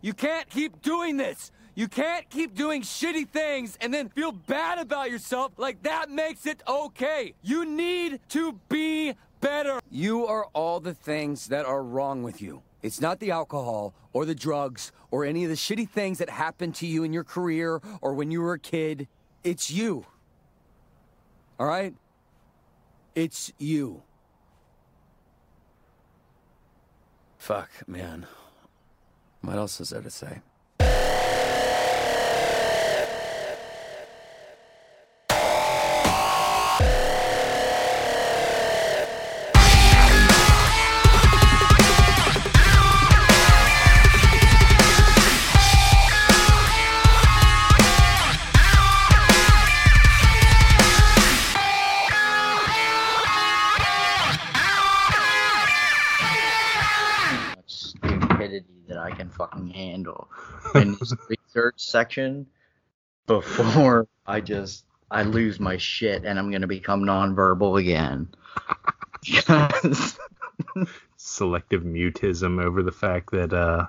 You can't keep doing this. You can't keep doing shitty things and then feel bad about yourself like that makes it okay. You need to be better. You are all the things that are wrong with you. It's not the alcohol or the drugs or any of the shitty things that happened to you in your career or when you were a kid. It's you. All right? It's you. Fuck, man. What else is there to say? In this research section before I just I lose my shit and I'm gonna become nonverbal again. Because- Selective mutism over the fact that uh,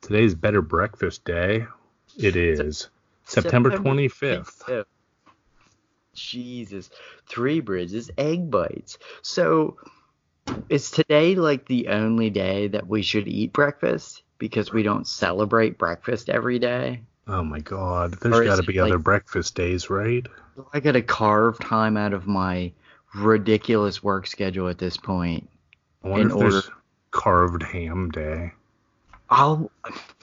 today's Better Breakfast Day. It is September 25th. 25th. Jesus, three bridges, egg bites. So, is today like the only day that we should eat breakfast because we don't celebrate breakfast every day? Oh my god, there's got to be like- other breakfast days, right? I got to carve time out of my ridiculous work schedule at this point. I wonder In if there's order- carved ham day. I'll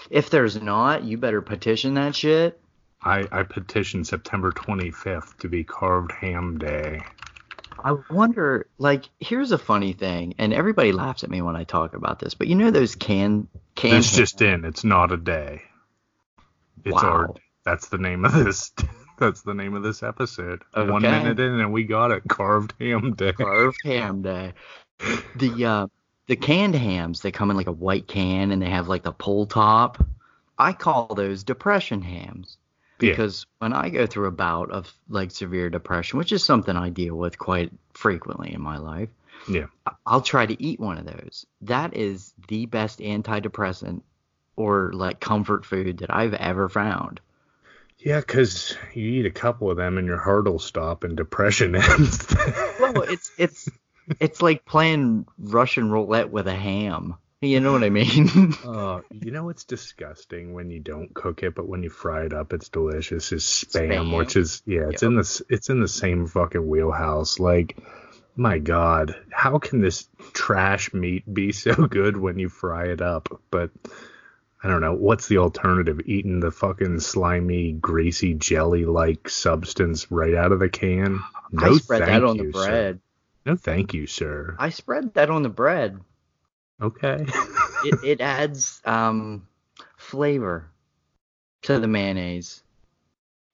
if there's not, you better petition that shit. I, I petition September 25th to be carved ham day. I wonder, like, here's a funny thing, and everybody laughs at me when I talk about this, but you know those can can It's just in. It's not a day. It's our. That's the name of this. That's the name of this episode. Okay. One minute in, and we got it. Carved ham day. carved ham day. The uh the canned hams they come in like a white can and they have like the pull top. I call those depression hams Yeah. because when I go through a bout of like severe depression, which is something I deal with quite frequently in my life, Yeah. I'll try to eat one of those. That is the best antidepressant or like comfort food that I've ever found. Yeah, because you eat a couple of them and your heart will stop and depression ends. Well, it's it's it's like playing Russian roulette with a ham. You know what I mean? Uh, you know what's disgusting when you don't cook it, but when you fry it up, it's delicious. Is spam, Spam. which is yeah, it's Yep. in this, it's in the same fucking wheelhouse. Like, my God, how can this trash meat be so good when you fry it up? But I don't know. What's the alternative? Eating the fucking slimy, greasy, jelly-like substance right out of the can? No, I spread that on the you, sir. No, thank you, sir. I spread that on the bread. Okay. It it adds um flavor to the mayonnaise.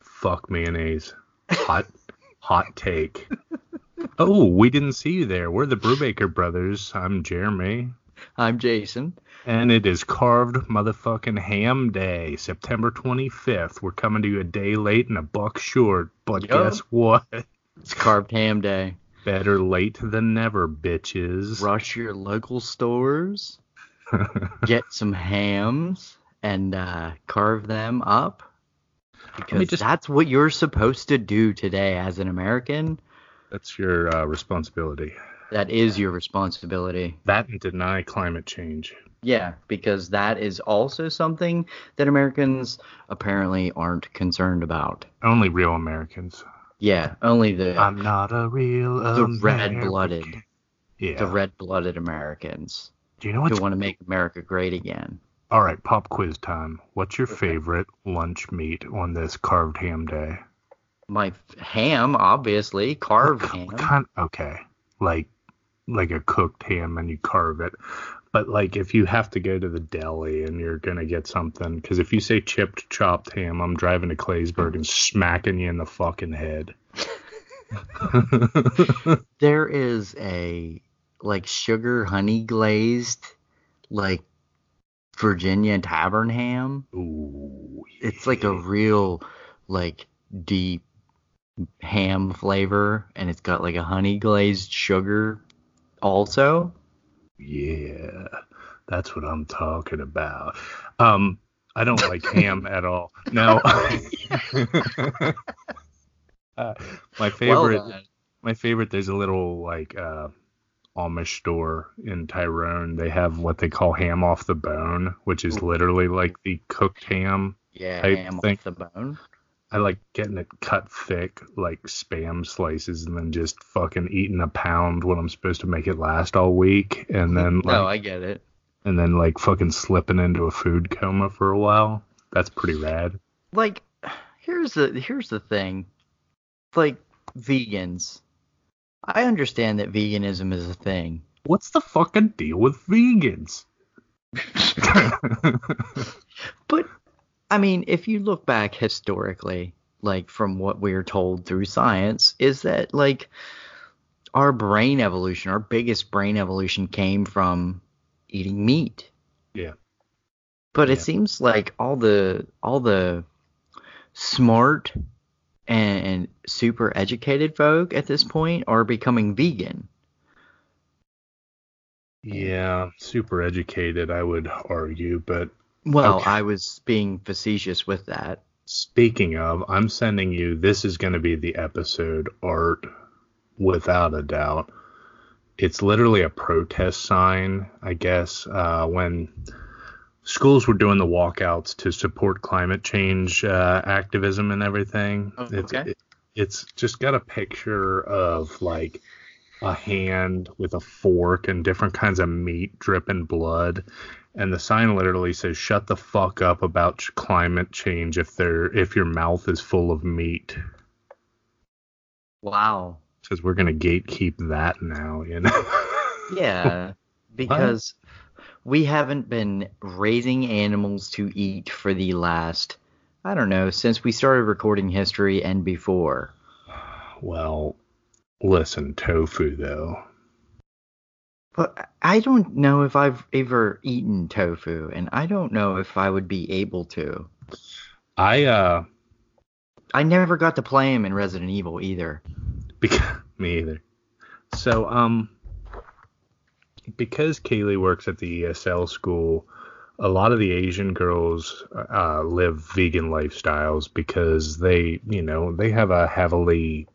Fuck mayonnaise. Hot, hot take. Oh, we didn't see you there. We're the Brubaker brothers. I'm Jeremy. I'm Jason. And it is carved motherfucking ham day, September 25th. We're coming to you a day late and a buck short. But Yup. guess what? It's carved ham day. Better late than never, bitches. Rush your local stores, get some hams, and uh, carve them up. Because just- that's what you're supposed to do today as an American. That's your uh, responsibility. That is your responsibility. That and deny climate change. Yeah, because that is also something that Americans apparently aren't concerned about. Only real Americans. Yeah, only the I'm not a real the American. red-blooded, Yeah. the red-blooded Americans Do you know who what's want to make America great again. All right, pop quiz time. What's your favorite lunch meat on this carved ham day? My f- ham, obviously, carved ham. kind- okay, like like a cooked ham and you carve it. But like if you have to go to the deli and you're gonna get something, because if you say chipped chopped ham, I'm driving to Claysburg and smacking you in the fucking head. There is a like sugar honey glazed like Virginia tavern ham. Ooh, It's like a real like deep ham flavor and it's got like a honey glazed sugar also. Yeah, that's what I'm talking about. Um, I don't like ham at all. No. uh, my favorite, Well, my favorite. There's a little like uh, Amish store in Tyrone. They have what they call ham off the bone, which is literally like the cooked ham. yeah, ham thing. off the bone. I like getting it cut thick, like spam slices, and then just fucking eating a pound when I'm supposed to make it last all week, and then like, no, I get it. and then like fucking slipping into a food coma for a while. That's pretty rad. Like, here's the here's the thing. Like vegans, I understand that veganism is a thing. What's the fucking deal with vegans? But I mean, if you look back historically, like from what we're told through science, is that like our brain evolution, our biggest brain evolution came from eating meat. Yeah. But it seems like all the all the smart and, and super educated folk at this point are becoming vegan. yeah, super educated, I would argue. But Well, Okay. I was being facetious with that. speaking of, I'm sending you. This is going to be the episode art, without a doubt. It's literally a protest sign, I guess, uh, when schools were doing the walkouts to support climate change uh, activism and everything. Oh, It's, it, it's just got a picture of like a hand with a fork and different kinds of meat dripping blood. And the sign literally says, "Shut the fuck up about climate change if there if your mouth is full of meat." Wow. Because we're gonna gatekeep that now, you know. Yeah, because we haven't been raising animals to eat for the last, I don't know, since we started recording history and before. well, listen, tofu though. But I don't know if I've ever eaten tofu, and I don't know if I would be able to. I uh, I never got to play him in Resident Evil either. because me either. So um, because Kaylee works at the ESL school, a lot of the Asian girls uh, live vegan lifestyles because they, you know, they have a heavily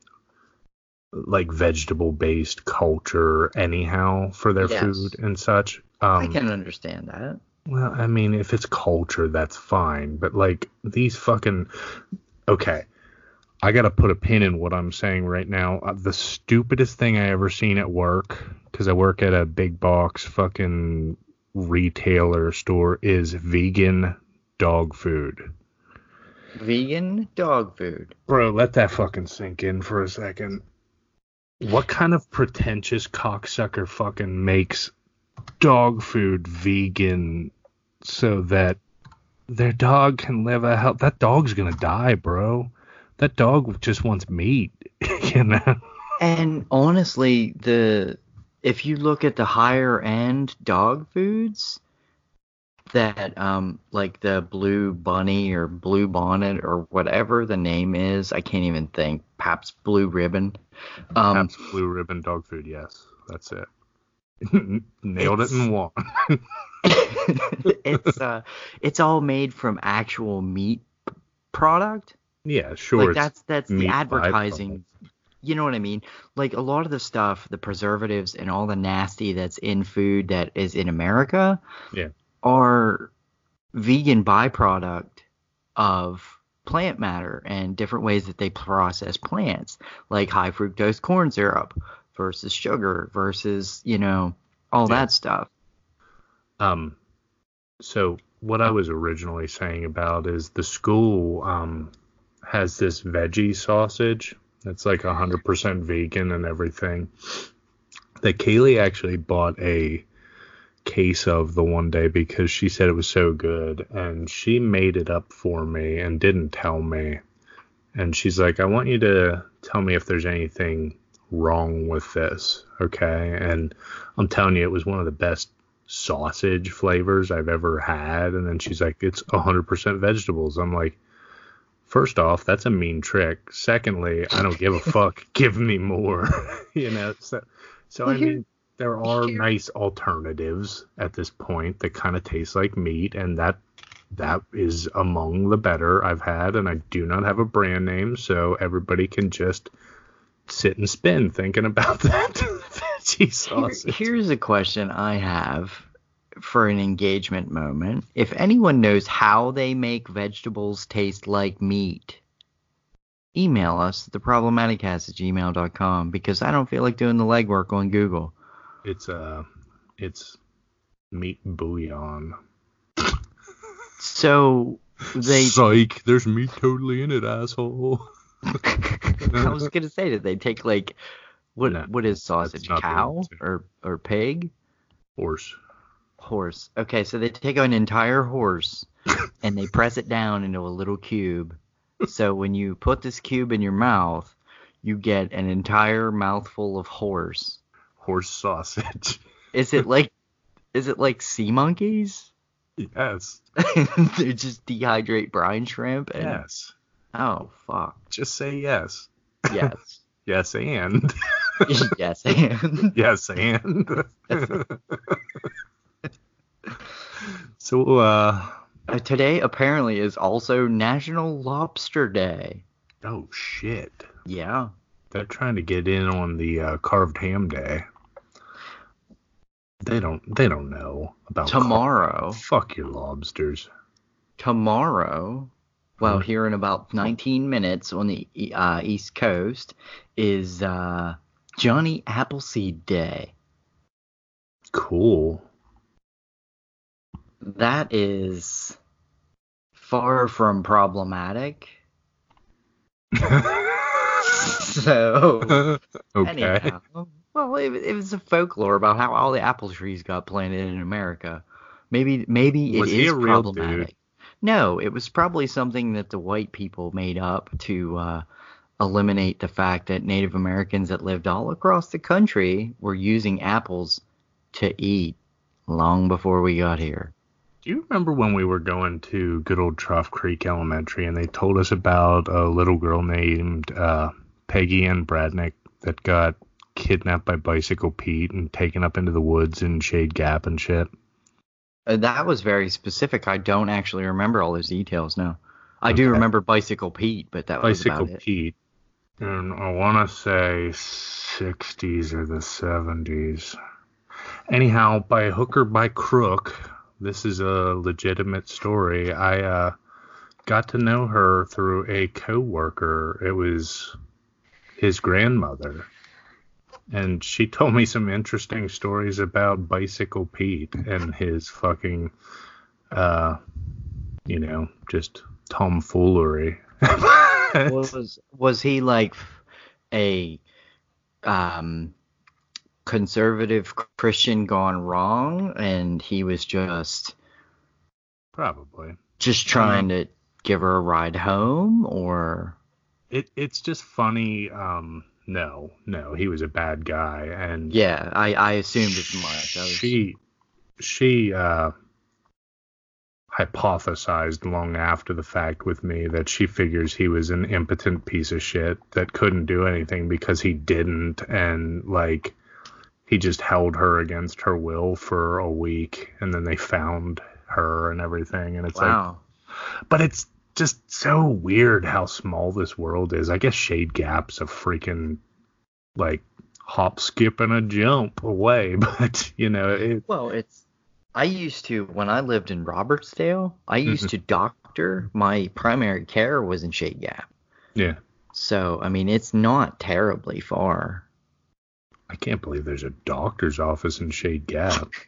like vegetable based culture anyhow for their Yes. food and such. I Um, can understand that. well, I mean, if it's culture, that's fine. But like these fucking okay, I gotta put a pin in what I'm saying right now. Uh, the stupidest thing I ever seen at work, because I work at a big box fucking retailer store, is vegan dog food. Vegan dog food. Bro, let that fucking sink in for a second. What kind of pretentious cocksucker fucking makes dog food vegan so that their dog can live a hell? That dog's gonna die, bro. That dog just wants meat, you know. And honestly, the if you look at the higher end dog foods that um like the blue bunny or blue bonnet or whatever the name is, I can't even think. Pabst blue ribbon. Um blue ribbon dog food. Yes, that's it. Nailed it in one. it's uh it's all made from actual meat product. yeah, sure. like that's that's the advertising you know what i mean like a lot of the stuff the preservatives and all the nasty that's in food that is in america Yeah. Are vegan byproduct of plant matter and different ways that they process plants like high fructose corn syrup versus sugar versus you know all Yeah. that stuff Um, so what I was originally saying about is the school um has this veggie sausage that's like hundred percent vegan and everything. That Kaylee actually bought a case of the one day because she said it was so good and she made it up for me and didn't tell me. And she's like, I want you to tell me if there's anything wrong with this, okay? And I'm telling you, it was one of the best sausage flavors I've ever had. And then she's like, it's 100% vegetables. I'm like, first off, that's a mean trick. Secondly, I don't give a fuck. Give me more. you know, so, so Well, I mean, there are nice alternatives at this point that kind of taste like meat. And that that is among the better I've had, and I do not have a brand name, so everybody can just sit and spin thinking about that veggie Here- here's a question I have for an engagement moment. If anyone knows how they make vegetables taste like meat, email us at theproblematicast at gmail.com because I don't feel like doing the legwork on Google. It's uh, it's meat bouillon. So they Psych, there's meat totally in it, asshole. I was gonna say that they take like what No, what is sausage? Cow or or pig? Horse. Horse. Okay, so they take an entire horse and they press it down into a little cube. So when you put this cube in your mouth, you get an entire mouthful of horse. Horse sausage. Is it like is it like sea monkeys? yes. they just dehydrate brine shrimp and Yes. oh fuck. Just say yes. Yes. Yes, and. yes, and yes, and. so, uh. Uh, today apparently is also National Lobster Day. Oh, shit. Yeah. They're trying to get in on the uh, carved ham day. They don't. They don't know about Tomorrow. Fuck your lobsters. tomorrow, well, here in about 19 minutes on the uh, East Coast, is uh, Johnny Appleseed Day. Cool. That is far from problematic. So, okay. anyhow, well, it, it was a folklore about how all the apple trees got planted in America. Maybe, maybe it Was is he a dude? problematic. No, it was probably something that the white people made up to uh, eliminate the fact that Native Americans that lived all across the country were using apples to eat long before we got here. Do you remember when we were going to good old Trough Creek Elementary and they told us about a little girl named uh, Peggy Ann Bradnick that got kidnapped by Bicycle Pete and taken up into the woods in Shade Gap and shit? Uh, that was very specific. I don't actually remember all those details. No, I do remember Bicycle Pete, but that was Bicycle about it. Pete. And I want to say 60s or the 70s. Anyhow, by hook or by crook, this is a legitimate story. I uh, got to know her through a coworker. It was his grandmother. And she told me some interesting stories about Bicycle Pete and his fucking, uh, you know, just tomfoolery. was was he like a um conservative Christian gone wrong and he was just Probably. just trying to give her a ride home or It it's just funny. Um, no, no, he was a bad guy, and yeah I I assumed as much. Was, she she uh hypothesized long after the fact with me that she figures he was an impotent piece of shit that couldn't do anything because he didn't and like he just held her against her will for a week and then they found her and everything and it's like wow. But it's just so weird how small this world is. I guess Shade Gap's a freaking like hop, skip, and a jump away, but you know, it, well it's I used to when I lived in Robertsdale I used mm-hmm. to doctor my primary care was in Shade Gap. Yeah, so I mean it's not terribly far. I can't believe there's a doctor's office in Shade Gap.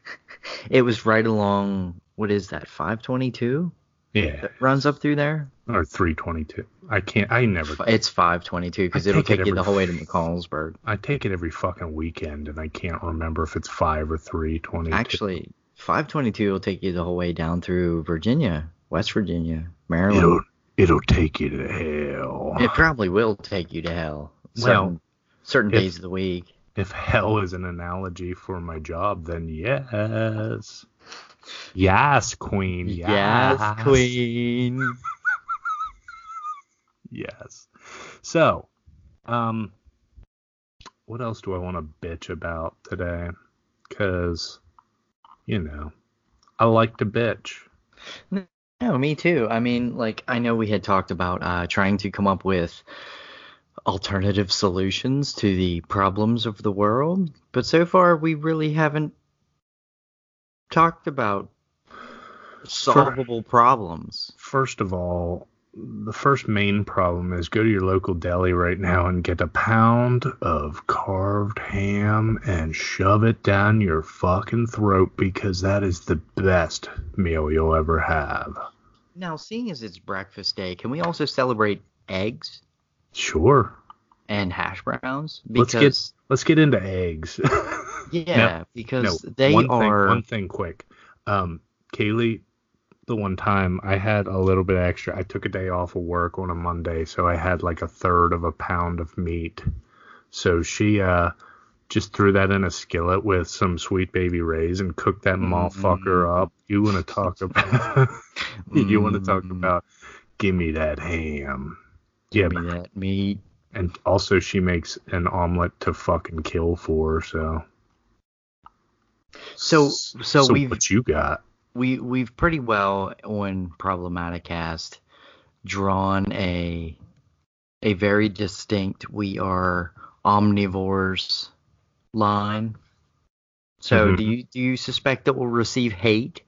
It was right along what is that 522 Yeah, that runs up through there? or 322. I can't. I never. It's 522 because it'll take it you every- the whole way to McConnellsburg. I take it every fucking weekend, and I can't remember if it's five or 322. Actually, 522 will take you the whole way down through Virginia, West Virginia, Maryland. it'll it'll take you to hell. It probably will take you to hell. Well, Certain, certain if- days of the week. If hell is an analogy for my job, then yes. Yes, queen. Yes, Yes, queen. Yes. So, um, what else do I want to bitch about today? Because, you know, I like to bitch. No, me too. I mean, like I know we had talked about uh, trying to come up with alternative solutions to the problems of the world, but so far we really haven't talked about solvable problems. First of all, the first main problem is go to your local deli right now and get a pound of carved ham and shove it down your fucking throat because that is the best meal you'll ever have. Now, seeing as it's breakfast day, can we also celebrate eggs Sure. and hash browns? Let's get let's get into eggs. yeah, no, because no, they one are Thing, one thing quick. Um, Kaylee, the one time I had a little bit extra. I took a day off of work on a Monday, so I had like a third of a pound of meat. So she uh just threw that in a skillet with some sweet baby Ray's and cooked that Mm-hmm. motherfucker up. You want to talk about? you want to talk Mm. about? Give me that ham. Yeah, me that meat. and also she makes an omelet to fucking kill for. So So so, we've what you got? we we've pretty well on problematic cast drawn a a very distinct we are omnivores line. So Mhm. do you do you suspect that we'll receive hate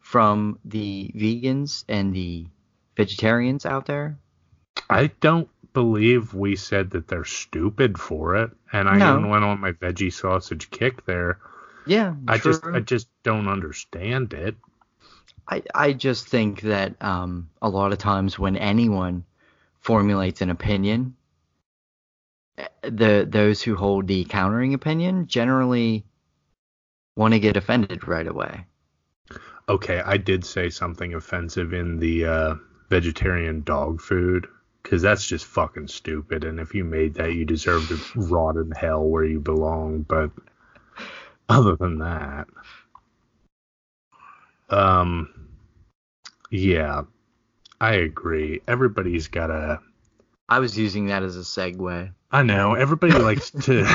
from the vegans and the vegetarians out there? I don't believe we said that they're stupid for it, and I No. even went on my veggie sausage kick there. Yeah, I just. I just don't understand it. I, I just think that um, a lot of times when anyone formulates an opinion, the those who hold the countering opinion generally want to get offended right away. Okay, I did say something offensive in the uh, vegetarian dog food because that's just fucking stupid. And if you made that, you deserve to rot in hell where you belong. But other than that, um, yeah, I agree. Everybody's got a. I was using that as a segue. I know everybody likes to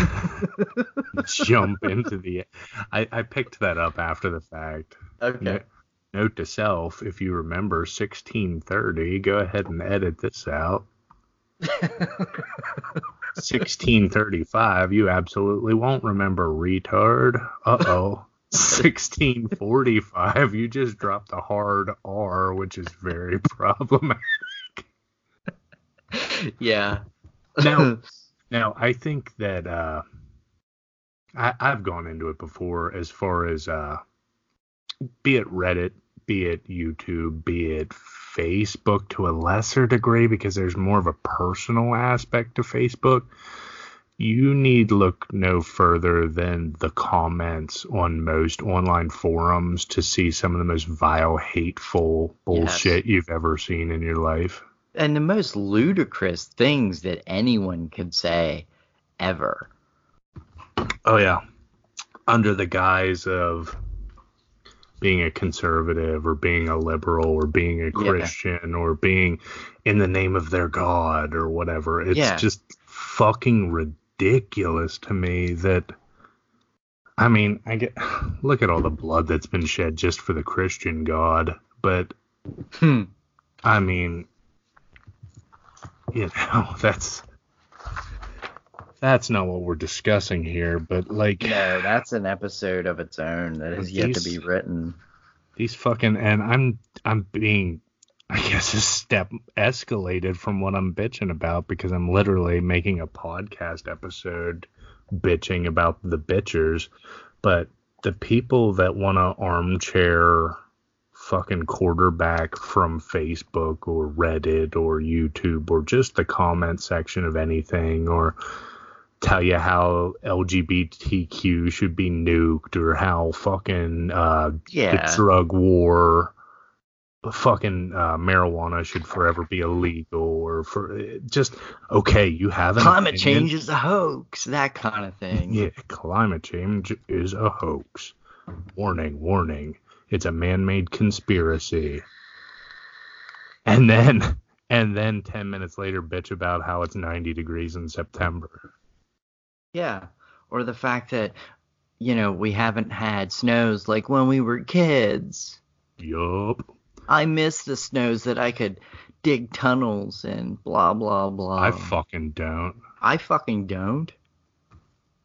jump into the. I, I picked that up after the fact. Okay. No- Note to self, if you remember 1630, go ahead and edit this out. 1635, you absolutely won't remember, retard. Uh oh. 1645, you just dropped a hard R, which is very problematic. yeah. Now, now I think that uh, I, I've gone into it before as far as uh, be it Reddit, be it YouTube, be it Facebook to a lesser degree because there's more of a personal aspect to Facebook. You need look no further than the comments on most online forums to see some of the most vile, hateful bullshit you've ever seen in your life. and the most ludicrous things that anyone could say ever. Oh yeah. Under the guise of being a conservative or being a liberal or being a Christian or being in the name of their God or whatever. It's Yeah. just fucking ridiculous to me that I mean, I get look at all the blood that's been shed just for the Christian God, but Hmm. I mean, you know, that's that's not what we're discussing here, but like No, that's an episode of its own that has yet to be written. these fucking and I'm I'm being I guess a step escalated from what I'm bitching about because I'm literally making a podcast episode bitching about the bitchers, but the people that want to armchair fucking quarterback from Facebook or Reddit or YouTube or just the comment section of anything or tell you how LGBTQ should be nuked or how fucking uh, Yeah. the drug war fucking uh, marijuana should forever be illegal or for just okay you have an Climate opinion. change is a hoax, that kind of thing. yeah climate change is a hoax warning warning it's a man-made conspiracy and then and then 10 minutes later bitch about how it's 90 degrees in september Yeah. Or the fact that, you know, we haven't had snows like when we were kids. yup I miss the snows that I could dig tunnels and blah blah blah. I fucking don't. I fucking don't.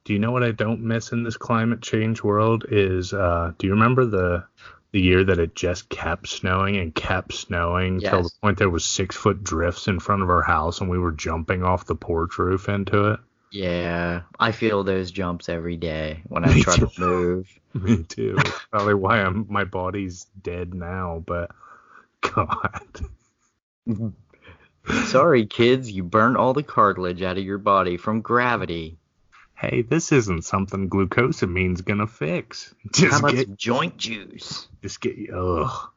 Do you know what I don't miss in this climate change world is uh do you remember the the year that it just kept snowing and kept snowing till the point there was six foot drifts in front of our house and we were jumping off the porch roof into it? Yeah, I feel those jumps every day when I Me try too. to move. Me too. Probably why I'm my body's dead now, but God. Sorry, kids, you burned all the cartilage out of your body from gravity. Hey, this isn't something glucosamine's gonna fix. How Just about get joint juice? just get ugh.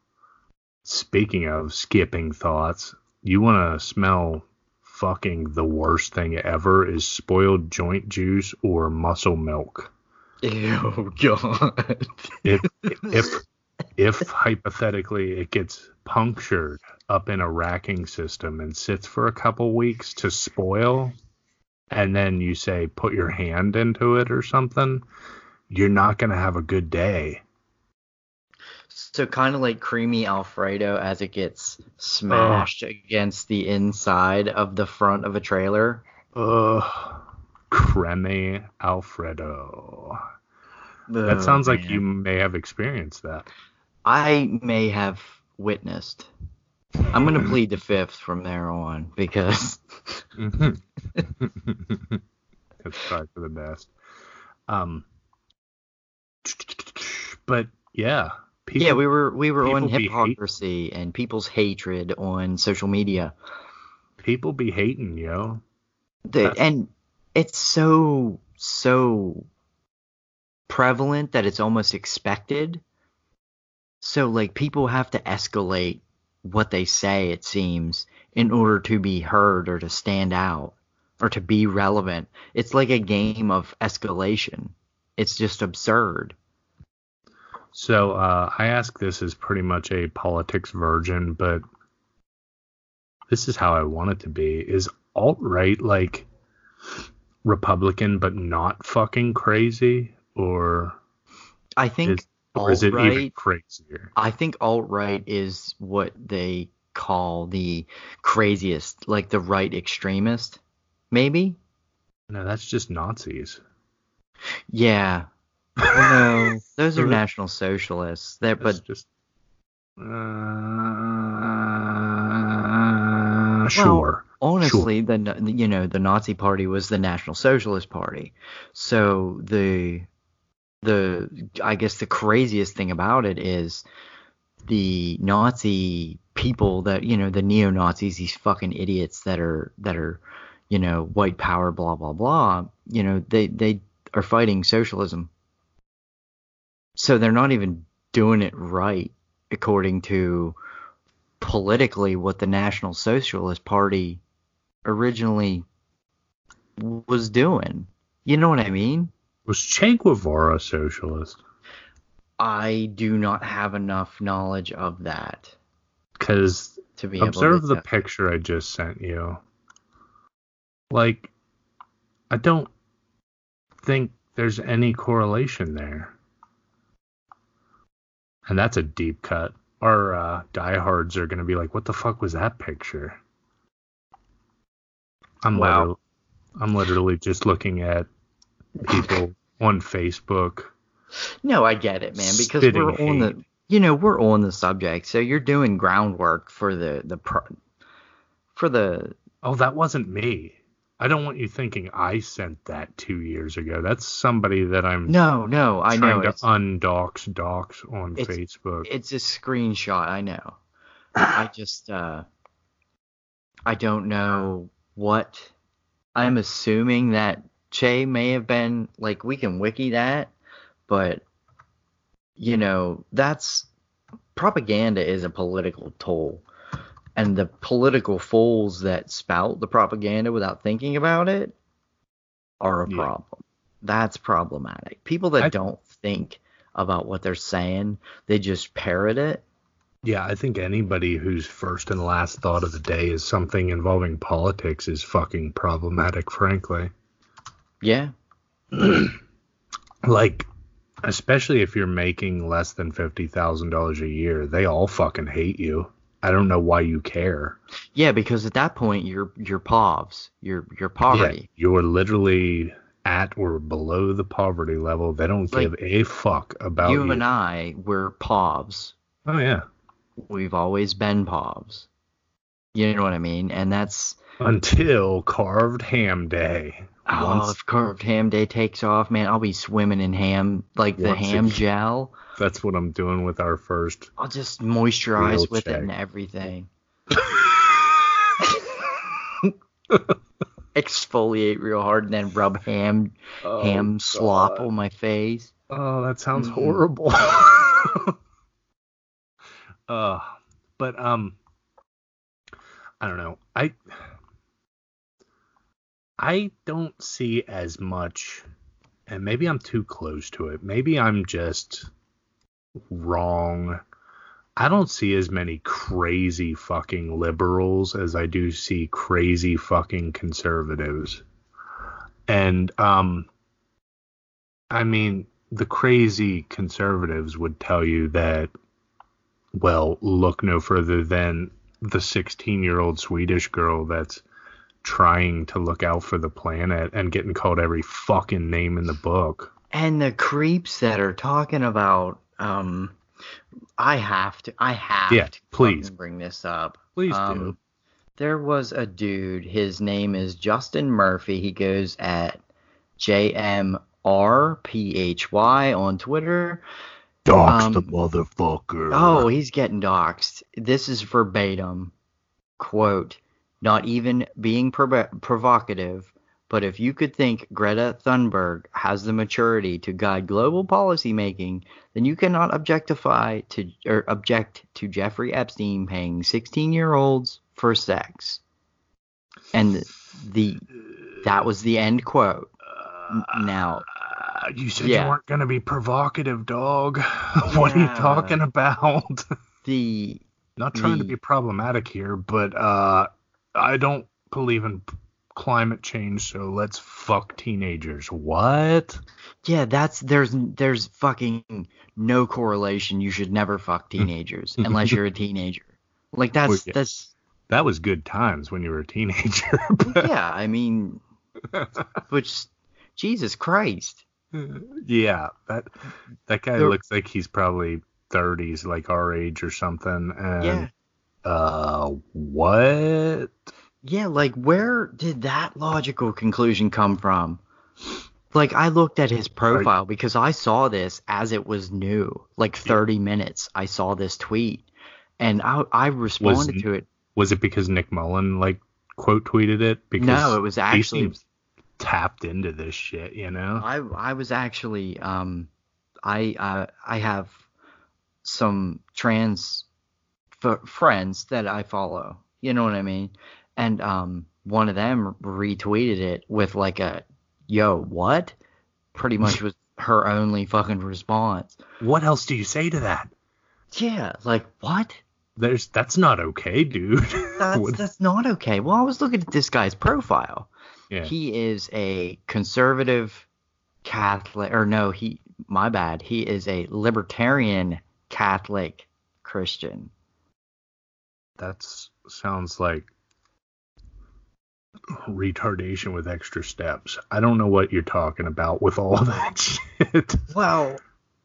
Speaking of skipping thoughts, you wanna smell fucking the worst thing ever is spoiled joint juice or muscle milk. Ew, God. If if if hypothetically it gets punctured up in a racking system and sits for a couple weeks to spoil, and then you say put your hand into it or something, you're not gonna have a good day. So kind of like creamy Alfredo as it gets smashed against the inside of the front of a trailer. Ugh, Creamy Alfredo. That Oh, sounds like you may have experienced that. I may have witnessed. I'm gonna plead the fifth from there on because Mhm. That's probably for the best. Um, but yeah, people, yeah, we were we were on hypocrisy and people's hatred on social media. people be hating, yo. The, and it's so so prevalent that it's almost expected. So like people have to escalate what they say it seems in order to be heard or to stand out or to be relevant. It's like a game of escalation. It's just absurd. So uh, I ask this as pretty much a politics virgin, but this is how I want it to be. Is alt right like Republican but not fucking crazy, or I think is or is it even crazier? I think alt right is what they call the craziest, like the right extremist, maybe. No, that's just Nazis. Yeah. Well, no, those are national socialists. They're, but just uh, sure. honestly, the the- you know the Nazi Party was the National Socialist Party. So the the I guess the craziest thing about it is the Nazi people that you know the neo Nazis, these fucking idiots that are that are you know white power, blah blah blah. You know they they are fighting socialism. So they're not even doing it right according to politically what the National Socialist Party originally was doing. You know what I mean? Was Che Guevara a socialist? I do not have enough knowledge of that Because to be observe able the to. picture I just sent you. Like, I don't think there's any correlation there. And that's a deep cut. Our uh, diehards are going to be like, what the fuck was that picture? I'm Wow. literally, I'm literally just looking at people on Facebook. No, I get it, man, because we're on the you know we're on the subject, so you're doing groundwork for the the pro, for the Oh, that wasn't me. I don't want you thinking I sent that two years ago. That's somebody that I'm no no I know to it's, undox docs on It's- Facebook. it's a screenshot. I know. I just uh I don't know what I'm assuming that Che may have been like we can wiki that, but you know, that's propaganda is a political tool. And the political fools that spout the propaganda without thinking about it are a Yeah. problem. That's problematic. People that I- don't think about what they're saying, they just parrot it. yeah, I think anybody whose first and last thought of the day is something involving politics is fucking problematic, frankly. Yeah. Like, Especially if you're making less than fifty thousand dollars a year, they all fucking hate you. I don't know why you care. Yeah, because at that point you're you're povs. You're you're poverty. Yeah, you're literally at or below the poverty level. They don't Like, give a fuck about you. you and I, we're povs. oh yeah. We've always been povs. You know what I mean? And that's Until carved ham day. Oh, Once- if carved ham day takes off, man, I'll be swimming in ham like the Once ham gel. that's what I'm doing with our first. I'll just moisturize Real with it and everything. Exfoliate real hard and then rub ham ham slop on my face. Oh, that sounds Mhm. horrible. uh, but um, I don't know. I I don't see as much, and maybe I'm too close to it. Maybe I'm just wrong. I don't see as many crazy fucking liberals as I do see crazy fucking conservatives. And um I mean, the crazy conservatives would tell you that well, look no further than the 16-year-old Swedish girl that's trying to look out for the planet and getting called every fucking name in the book. And the creeps that are talking about um I have to I have Yeah, to please. bring this up. Please Um, do. There was a dude, his name is Justin Murphy. He goes at JMRPHY on Twitter. Dox um, the motherfucker. Oh, he's getting doxxed. This is verbatim. Quote, not even being provo- provocative, but if you could think Greta Thunberg has the maturity to guide global policy making, then you cannot objectify to or object to Jeffrey Epstein paying 16-year-olds for sex. And the that was the end quote. Now, Uh, you said Yeah. you weren't going to be provocative, dog. what are you talking about? the Not trying to be problematic here, but uh, I don't believe in climate change, so let's fuck teenagers. What? Yeah, that's there's there's fucking no correlation. You should never fuck teenagers unless you're a teenager. Like that's Well, yeah. that's That was good times when you were a teenager. but- yeah. I mean, which Jesus Christ. yeah, that that guy looks like he's probably 30s, like our age or something. And Yeah, uh, what? yeah. Like where did that logical conclusion come from? Like I looked at his profile because I saw this as it was new. Like 30 minutes, I saw this tweet, and I I responded to it. Was it because Nick Mullen like quote tweeted it? Because No, it was actually tapped into this shit, you know? I I was actually um I uh, I have some trans f- friends that I follow. You know what I mean? And um one of them retweeted it with like a yo what? Pretty much was her only fucking response. What else do you say to that? Yeah, like what? There's that's not okay, dude. That's that's not okay. Well, I was looking at this guy's profile. yeah. He is a conservative Catholic, or no, he, my bad. He is a libertarian Catholic Christian. That sounds like retardation with extra steps. I don't know what you're talking about with all that shit. Well,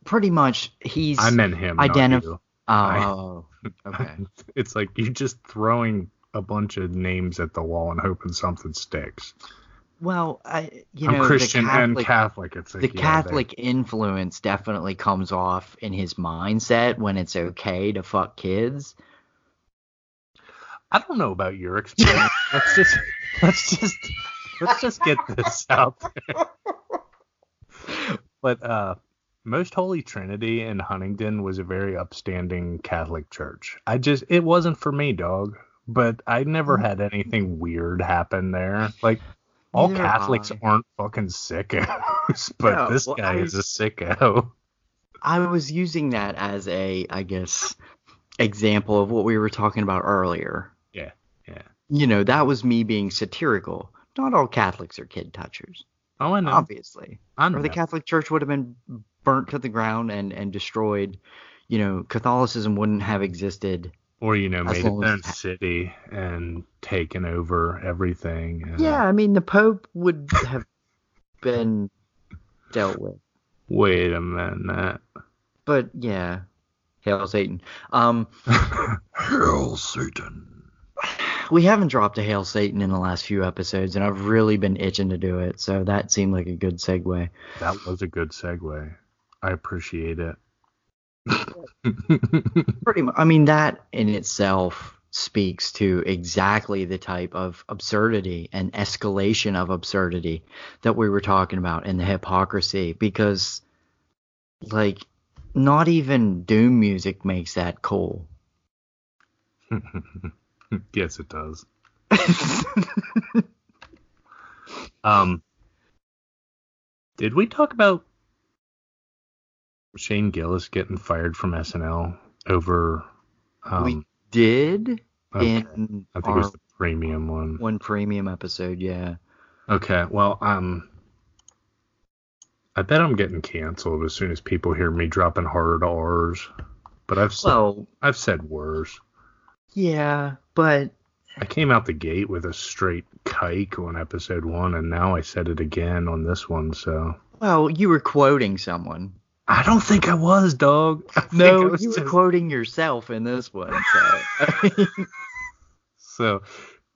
pretty much he's. I meant him. Identif-. Oh, okay. It's like you're just throwing a bunch of names at the wall and hoping something sticks. Well, I, you I'm know, Christian the and Catholic, Catholic. It's like the yeah, they- Catholic influence definitely comes off in his mindset when it's okay to fuck kids. I don't know about your experience. let's just let's just let's just get this out there. But uh Most Holy Trinity in Huntingdon was a very upstanding Catholic church. I just it wasn't for me, dog. But I never had anything weird happen there. Like all Neither Catholics aren't fucking sickos, but No, this well, guy is a sicko. I was using that as a, I guess, example of what we were talking about earlier. You know, that was me being satirical. Not all Catholics are kid touchers. Oh, I know. obviously. I Or the Catholic Church would have been burnt to the ground and and destroyed. You know, Catholicism wouldn't have existed. or you know, made long its as own city and taken over everything. and- Yeah, I mean, the Pope would have been dealt with. Wait a minute. But yeah, hail Satan. Um, Hail Satan. We haven't dropped a hail Satan in the last few episodes, and I've really been itching to do it. So that seemed like a good segue. That was a good segue. I appreciate it. Pretty much. I mean, that in itself speaks to exactly the type of absurdity and escalation of absurdity that we were talking about in the hypocrisy because, like, not even doom music makes that cool. yes, it does. Um, did we talk about Shane Gillis getting fired from SNL over? Um, We did okay, in I think it was the premium one. one premium episode, yeah. Okay, well, um, I bet I'm getting canceled as soon as people hear me dropping hard R's. But I've said, Well, I've said worse. Yeah, but I came out the gate with a straight kike on episode one, and now I said it again on this one. So well, you were quoting someone. I don't think I was, dog. I No, was you were just- quoting yourself in this one. So. So,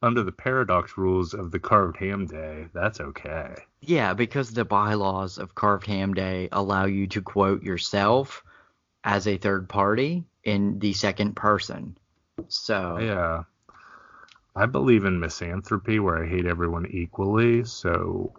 under the paradox rules of the carved ham day, that's okay. yeah, because the bylaws of Carved Ham Day allow you to quote yourself as a third party in the second person. So Yeah. I believe in misanthropy where I hate everyone equally, so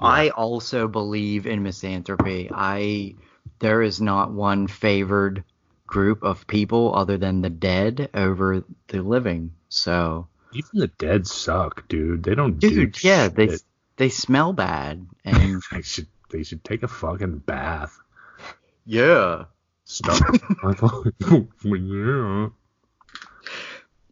I also believe in misanthropy. I there is not one favored group of people other than the dead over the living. So, even the dead suck, dude. They don't dude, do yeah, they they smell bad and they should they should take a fucking bath. yeah. Stop. yeah.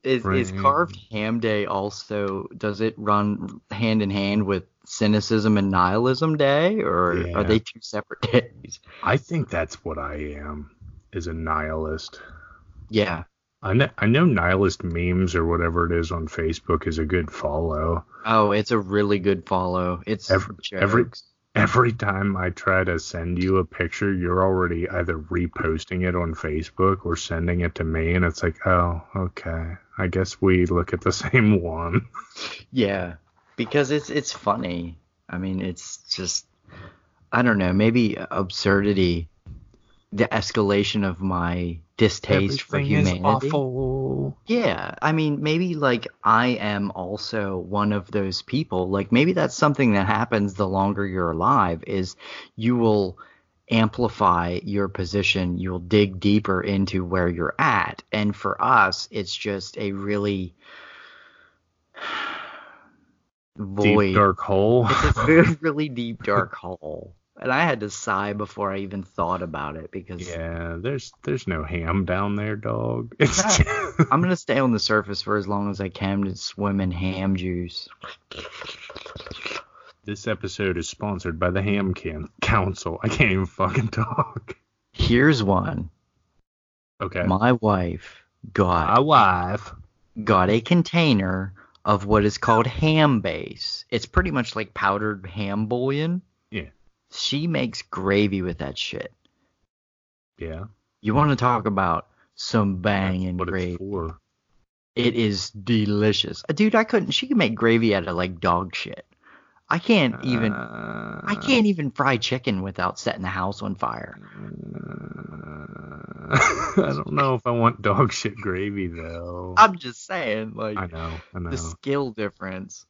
Is is carved ham day also does it run hand in hand with cynicism and nihilism day or Yeah. are they two separate days? I think that's what I am, is a nihilist. Yeah. I know, I know nihilist memes or whatever it is on Facebook is a good follow. Oh, it's a really good follow. It's Every- every- jokes. Every time I try to send you a picture, you're already either reposting it on Facebook or sending it to me, and it's like, oh, okay. I guess we look at the same one. Yeah, because it's it's funny. I mean, it's just I don't know, maybe absurdity, the escalation of my distaste for Everything is humanity. awful. Yeah, I mean, maybe like I am also one of those people. Like maybe that's something that happens the longer you're alive is you will amplify your position, you'll dig deeper into where you're at. And for us, it's just a really void. Deep dark hole. It's a really deep dark hole. And I had to sigh before I even thought about it because yeah, there's there's no ham down there, dog. It's I'm gonna stay on the surface for as long as I can to swim in ham juice. this episode is sponsored by the Ham Can Council. I can't even fucking talk. Here's one. Okay. My wife got My wife. got a container of what is called ham base. It's pretty much like powdered ham bouillon. She makes gravy with that shit. Yeah. You want to talk about some banging gravy? for. It is delicious, Uh, dude. I couldn't. She can make gravy out of like dog shit. I can't even. Uh, I can't even fry chicken without setting the house on fire. uh, I don't know if I want dog shit gravy though. I'm just saying, like I know. I know. the skill difference.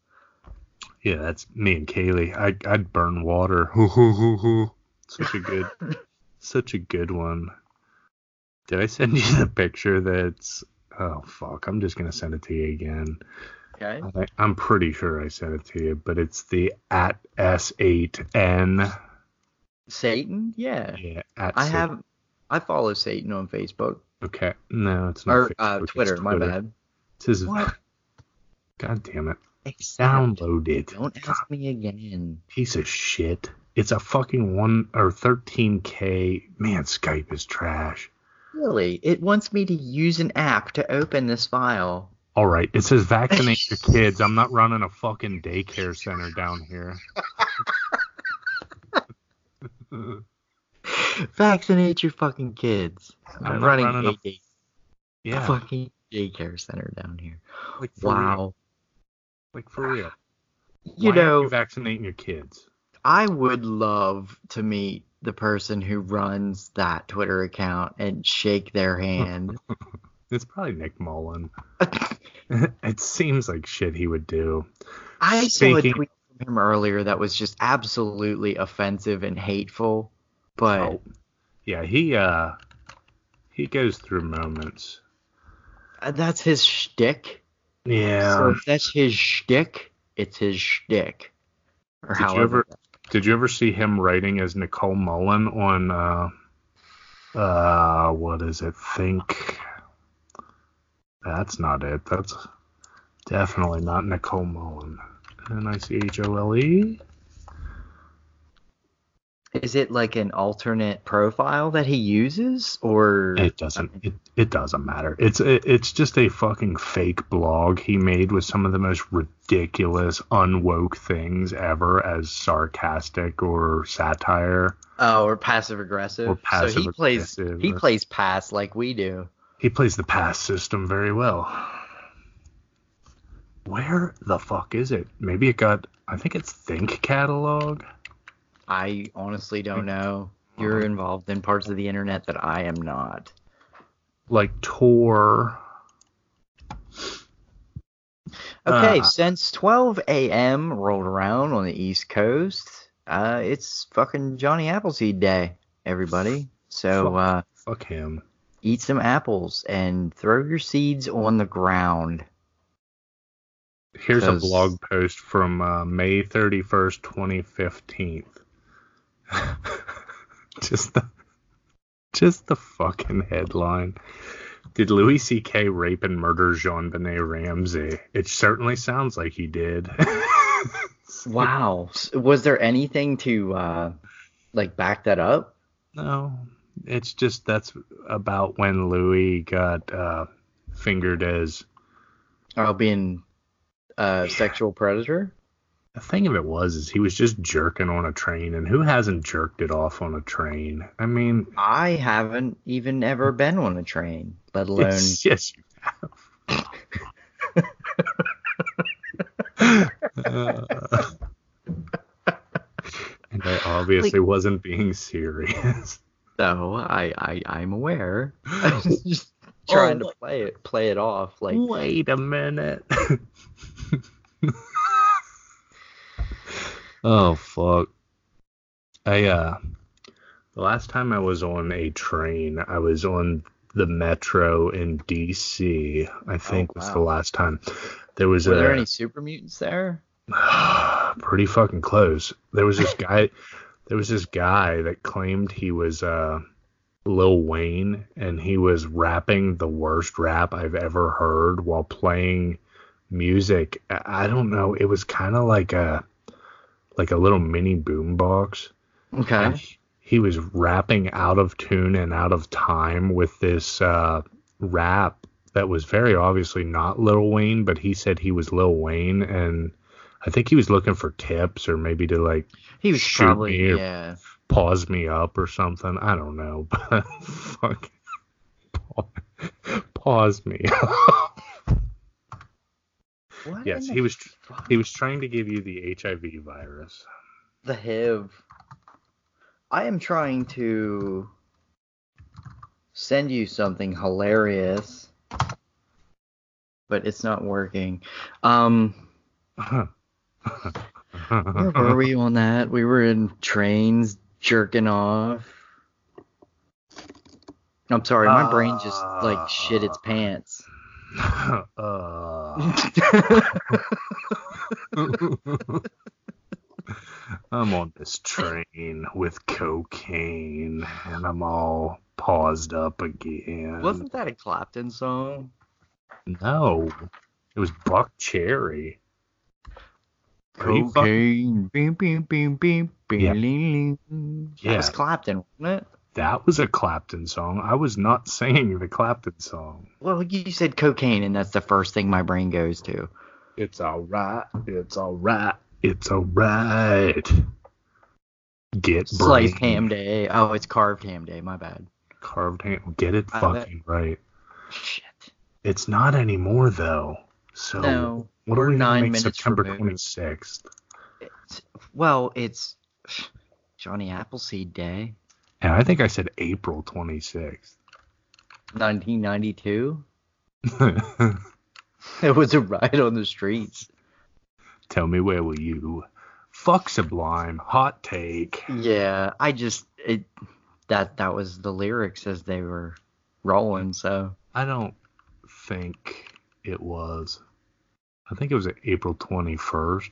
Yeah, that's me and Kaylee. I I'd burn water. Hoo hoo hoo hoo. Such a good, such a good one. Did I send you the picture? That's oh fuck. I'm just gonna send it to you again. Okay. I, I'm pretty sure I sent it to you, but it's the at s8n. Satan? Yeah. Yeah, at I Sa- have. I follow Satan on Facebook Okay, no, it's not. or uh, it's Twitter. My bad. It says, What? God damn it. Download it. Don't ask me again. Piece of shit. It's a fucking one or 13k. Man, Skype is trash. Really? It wants me to use an app to open this file. All right, it says vaccinate your kids. I'm not running a fucking daycare center down here. Vaccinate your fucking kids. I'm, I'm running, running a, a- day- Yeah, fucking daycare center down here. like for real. Wow. Like for real. You Why know, you vaccinating your kids. I would love to meet the person who runs that Twitter account and shake their hand. It's probably Nick Mullen. it seems like shit he would do. I saw a tweet from him earlier that was just absolutely offensive and hateful, but Oh, yeah, he uh he goes through moments. uh, that's his shtick. Yeah. So if that's his shtick, it's his shtick. Or Did you ever did you ever see him writing as Nicole Mullen on uh uh what is it? Think that's not it. That's definitely not Nicole Mullen. N I C H O L E. Is it like an alternate profile that he uses, or It doesn't. It, it doesn't matter. It's it, it's just a fucking fake blog he made with some of the most ridiculous, unwoke things ever as sarcastic or satire. oh, or passive aggressive? Or passive so he plays he plays pass like we do. He plays the pass system very well. Where the fuck is it? Maybe it got. I think it's Think Catalog. I honestly don't know. Uh-huh. You're involved in parts of the internet that I am not. Like Tor. Okay, Ah. since 12 a.m. rolled around on the East Coast, uh, it's fucking Johnny Appleseed Day, everybody. So Fuck. uh, Fuck him. eat some apples and throw your seeds on the ground. Here's a blog post from uh, May 31st, 2015. just the just the fucking headline. Did Louis C.K. rape and murder JonBenét Ramsey? It certainly sounds like he did. Wow. Was there anything to uh, like back that up? No, it's just that's about when Louis got uh, fingered as. Oh, being a sexual predator? The thing of it was, is he was just jerking on a train, and who hasn't jerked it off on a train? I mean, I haven't even ever been on a train, let alone. Yes, yes, you have. Uh, and I obviously wasn't being serious. So I, I I'm aware. I was just trying to play it play it off like Wait a minute. Oh fuck. I uh the last time I was on a train, I was on the metro in DC. I think was the last time. There was were a there any super mutants there? pretty fucking close. There was this guy. there was this guy that claimed he was uh, Lil Wayne, and he was rapping the worst rap I've ever heard while playing music. I don't know. It was kind of like a like a little mini boombox. Okay. And he- he was rapping out of tune and out of time with this uh, rap that was very obviously not Lil Wayne, but he said he was Lil Wayne, and I think he was looking for tips or maybe to like He was shoot probably me or- yeah. pause me up or something. I don't know, but fuck, pause me. What yes, he was fuck? he was trying to give you the HIV virus. the HIV. I am trying to send you something hilarious, but it's not working. Um, where were we on that? We were in trains jerking off. I'm sorry, my brain just like shit its pants. uh, I'm on this train with cocaine and I'm all paused up again. Wasn't that a Clapton song? No, it was Buckcherry. Are you fucking- Cocaine. Beam, beam, beam, beam, beam, Yeah. ling, ling. That Yeah. was Clapton, wasn't it? That was a Clapton song. I was not singing the Clapton song. Well, you said cocaine, and that's the first thing my brain goes to. It's alright. It's alright. It's alright. Get Sliced brain. ham day. Oh, it's carved ham day. My bad. Carved ham. Get it I bet. fucking right. Shit. It's not anymore though. So No, what are we're gonna nine make minutes September twenty sixth? Well, it's Johnny Appleseed Day, And I think I said April twenty sixth. 1992. It was a riot on the streets. Tell me where were you? Fuck Sublime. Hot take. Yeah, I just it that that was the lyrics as they were rolling. So I don't think it was. I think it was April 21st.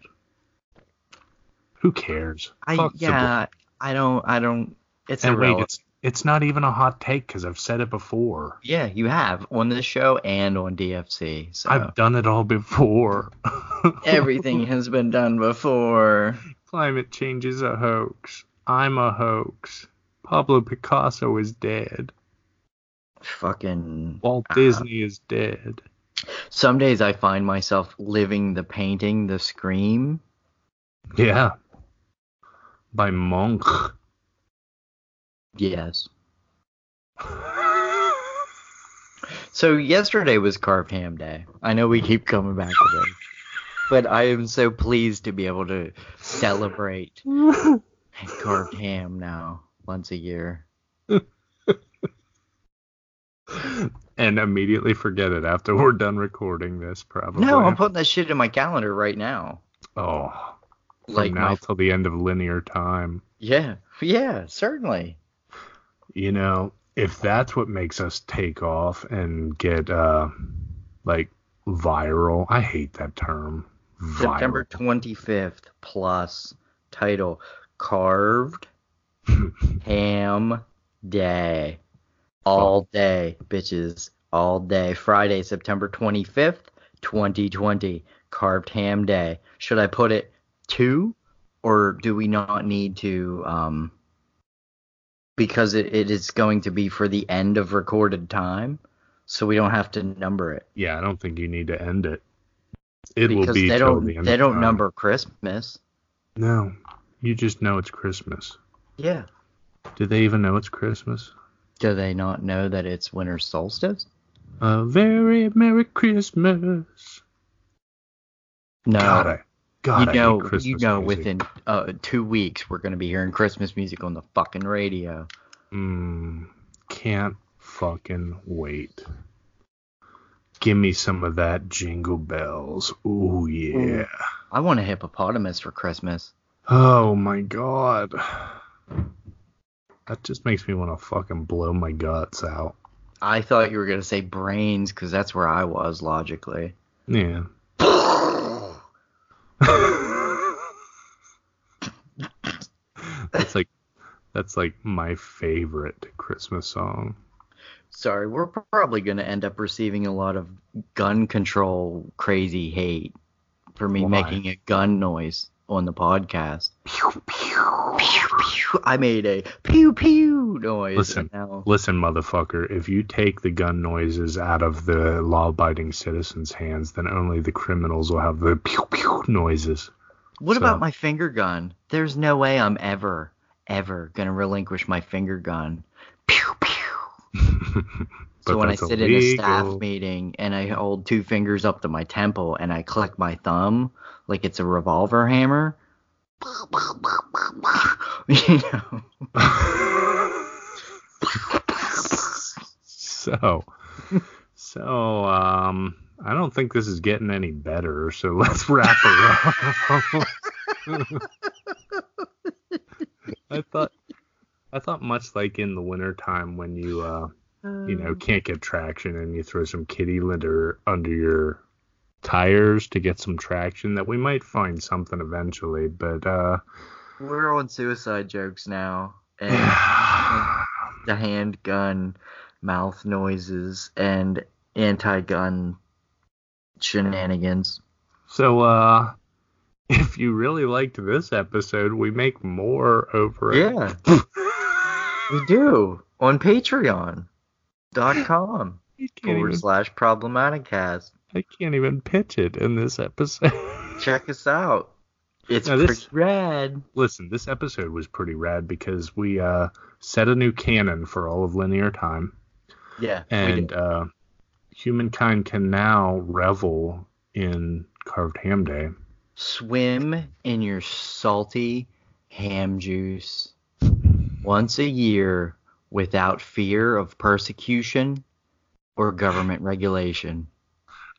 Who cares? I Fuck Sublime. yeah, I don't I don't. It's And wait, it's it's not even a hot take because I've said it before. Yeah, you have on this show and on DFC. So I've done it all before. everything has been done before. Climate change is a hoax. I'm a hoax. Pablo Picasso is dead. Fucking Walt uh, Disney is dead. Some days I find myself living the painting, the scream. Yeah. By Munch. Yes. So yesterday was carved ham day. I know we keep coming back to this, but I am so pleased to be able to celebrate carved ham now once a year. and immediately forget it after we're done recording this, probably. No, I'm putting that shit in my calendar right now. Oh, from Like now my till the end of linear time. yeah, yeah, certainly. You know, if that's what makes us take off and get uh like viral, I hate that term. September 25th plus title carved ham day. All day, bitches. All day. Friday, September 25th, 2020. Carved ham day. Should I put it two or do we not need to um because it, it is going to be for the end of recorded time so we don't have to number it Yeah, I don't think you need to end it. It will be they don't the they don't time. number christmas No, you just know it's Christmas. yeah Do they even know it's Christmas? Do they not know that it's winter solstice? A very Merry Christmas. No. God, I, God, you know, you know, music. within uh, two weeks we're gonna be hearing Christmas music on the fucking radio. Mm, can't fucking wait. Give me some of that jingle bells. Ooh yeah. I want a hippopotamus for Christmas. Oh my god. That just makes me want to fucking blow my guts out. I thought you were gonna say brains because that's where I was logically. Yeah. That's like my favorite Christmas song. Sorry, we're probably gonna end up receiving a lot of gun control crazy hate for me Why? making a gun noise on the podcast. Pew, pew, pew, pew. I made a pew pew noise. Listen, now Listen, motherfucker, if you take the gun noises out of the law abiding citizens' hands, then only the criminals will have the pew pew noises. What So- about my finger gun? There's no way I'm ever, ever gonna relinquish my finger gun. Pew pew. So when I sit in a staff meeting and I hold two fingers up to my temple and I click my thumb like it's a revolver hammer, you know. so, so, um, I don't think this is getting any better. So let's wrap it up. I thought, I thought much like in the wintertime when you, uh, you know, can't get traction and you throw some kitty litter under your tires to get some traction that we might find something eventually, but uh We're on suicide jokes now, and the handgun mouth noises and anti-gun shenanigans. so uh if you really liked this episode, we make more over it. Yeah. we do on Patreon.com forward even, slash problematic cast. I can't even pitch it in this episode. Check us out. It's Now, this- pretty rad. Listen, this episode was pretty rad because we uh, set a new canon for all of linear time, Yeah. and uh, humankind can now revel in carved ham day. Swim in your salty ham juice once a year without fear of persecution or government regulation.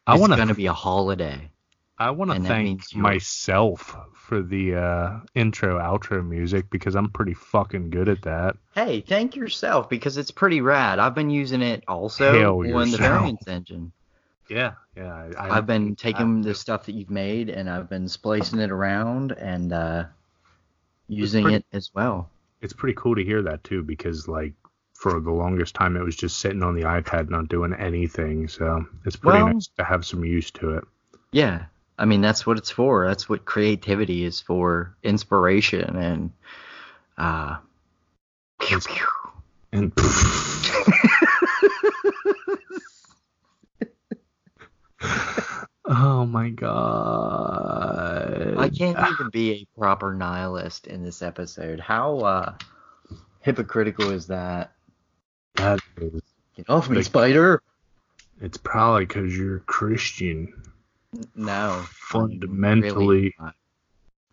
I It's going to be a holiday. I want to thank myself for the uh, intro outro music because I'm pretty fucking good at that. Hey, thank yourself because it's pretty rad. I've been using it also Hail on the variance engine. Yeah, yeah. I, I've been taking the stuff that you've made and I've been splicing it around and uh, using pretty- it as well. it's pretty cool to hear that too because like for the longest time it was just sitting on the iPad not doing anything. So it's pretty Well- nice to have some use to it. Yeah. I mean, that's what it's for. That's what creativity is for inspiration and, uh, pew, pew. And oh my god. I can't even be a proper nihilist in this episode. How, uh, hypocritical is that? That is, Get off me, spider! it's probably because you're Christian, No. fundamentally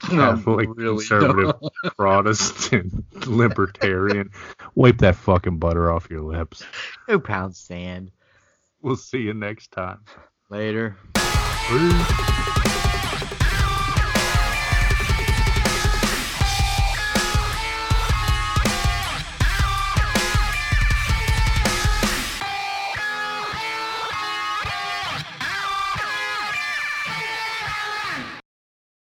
Catholic, really conservative. Protestant, libertarian. Wipe that fucking butter off your lips. No pound sand. We'll see you next time. Later. Peace.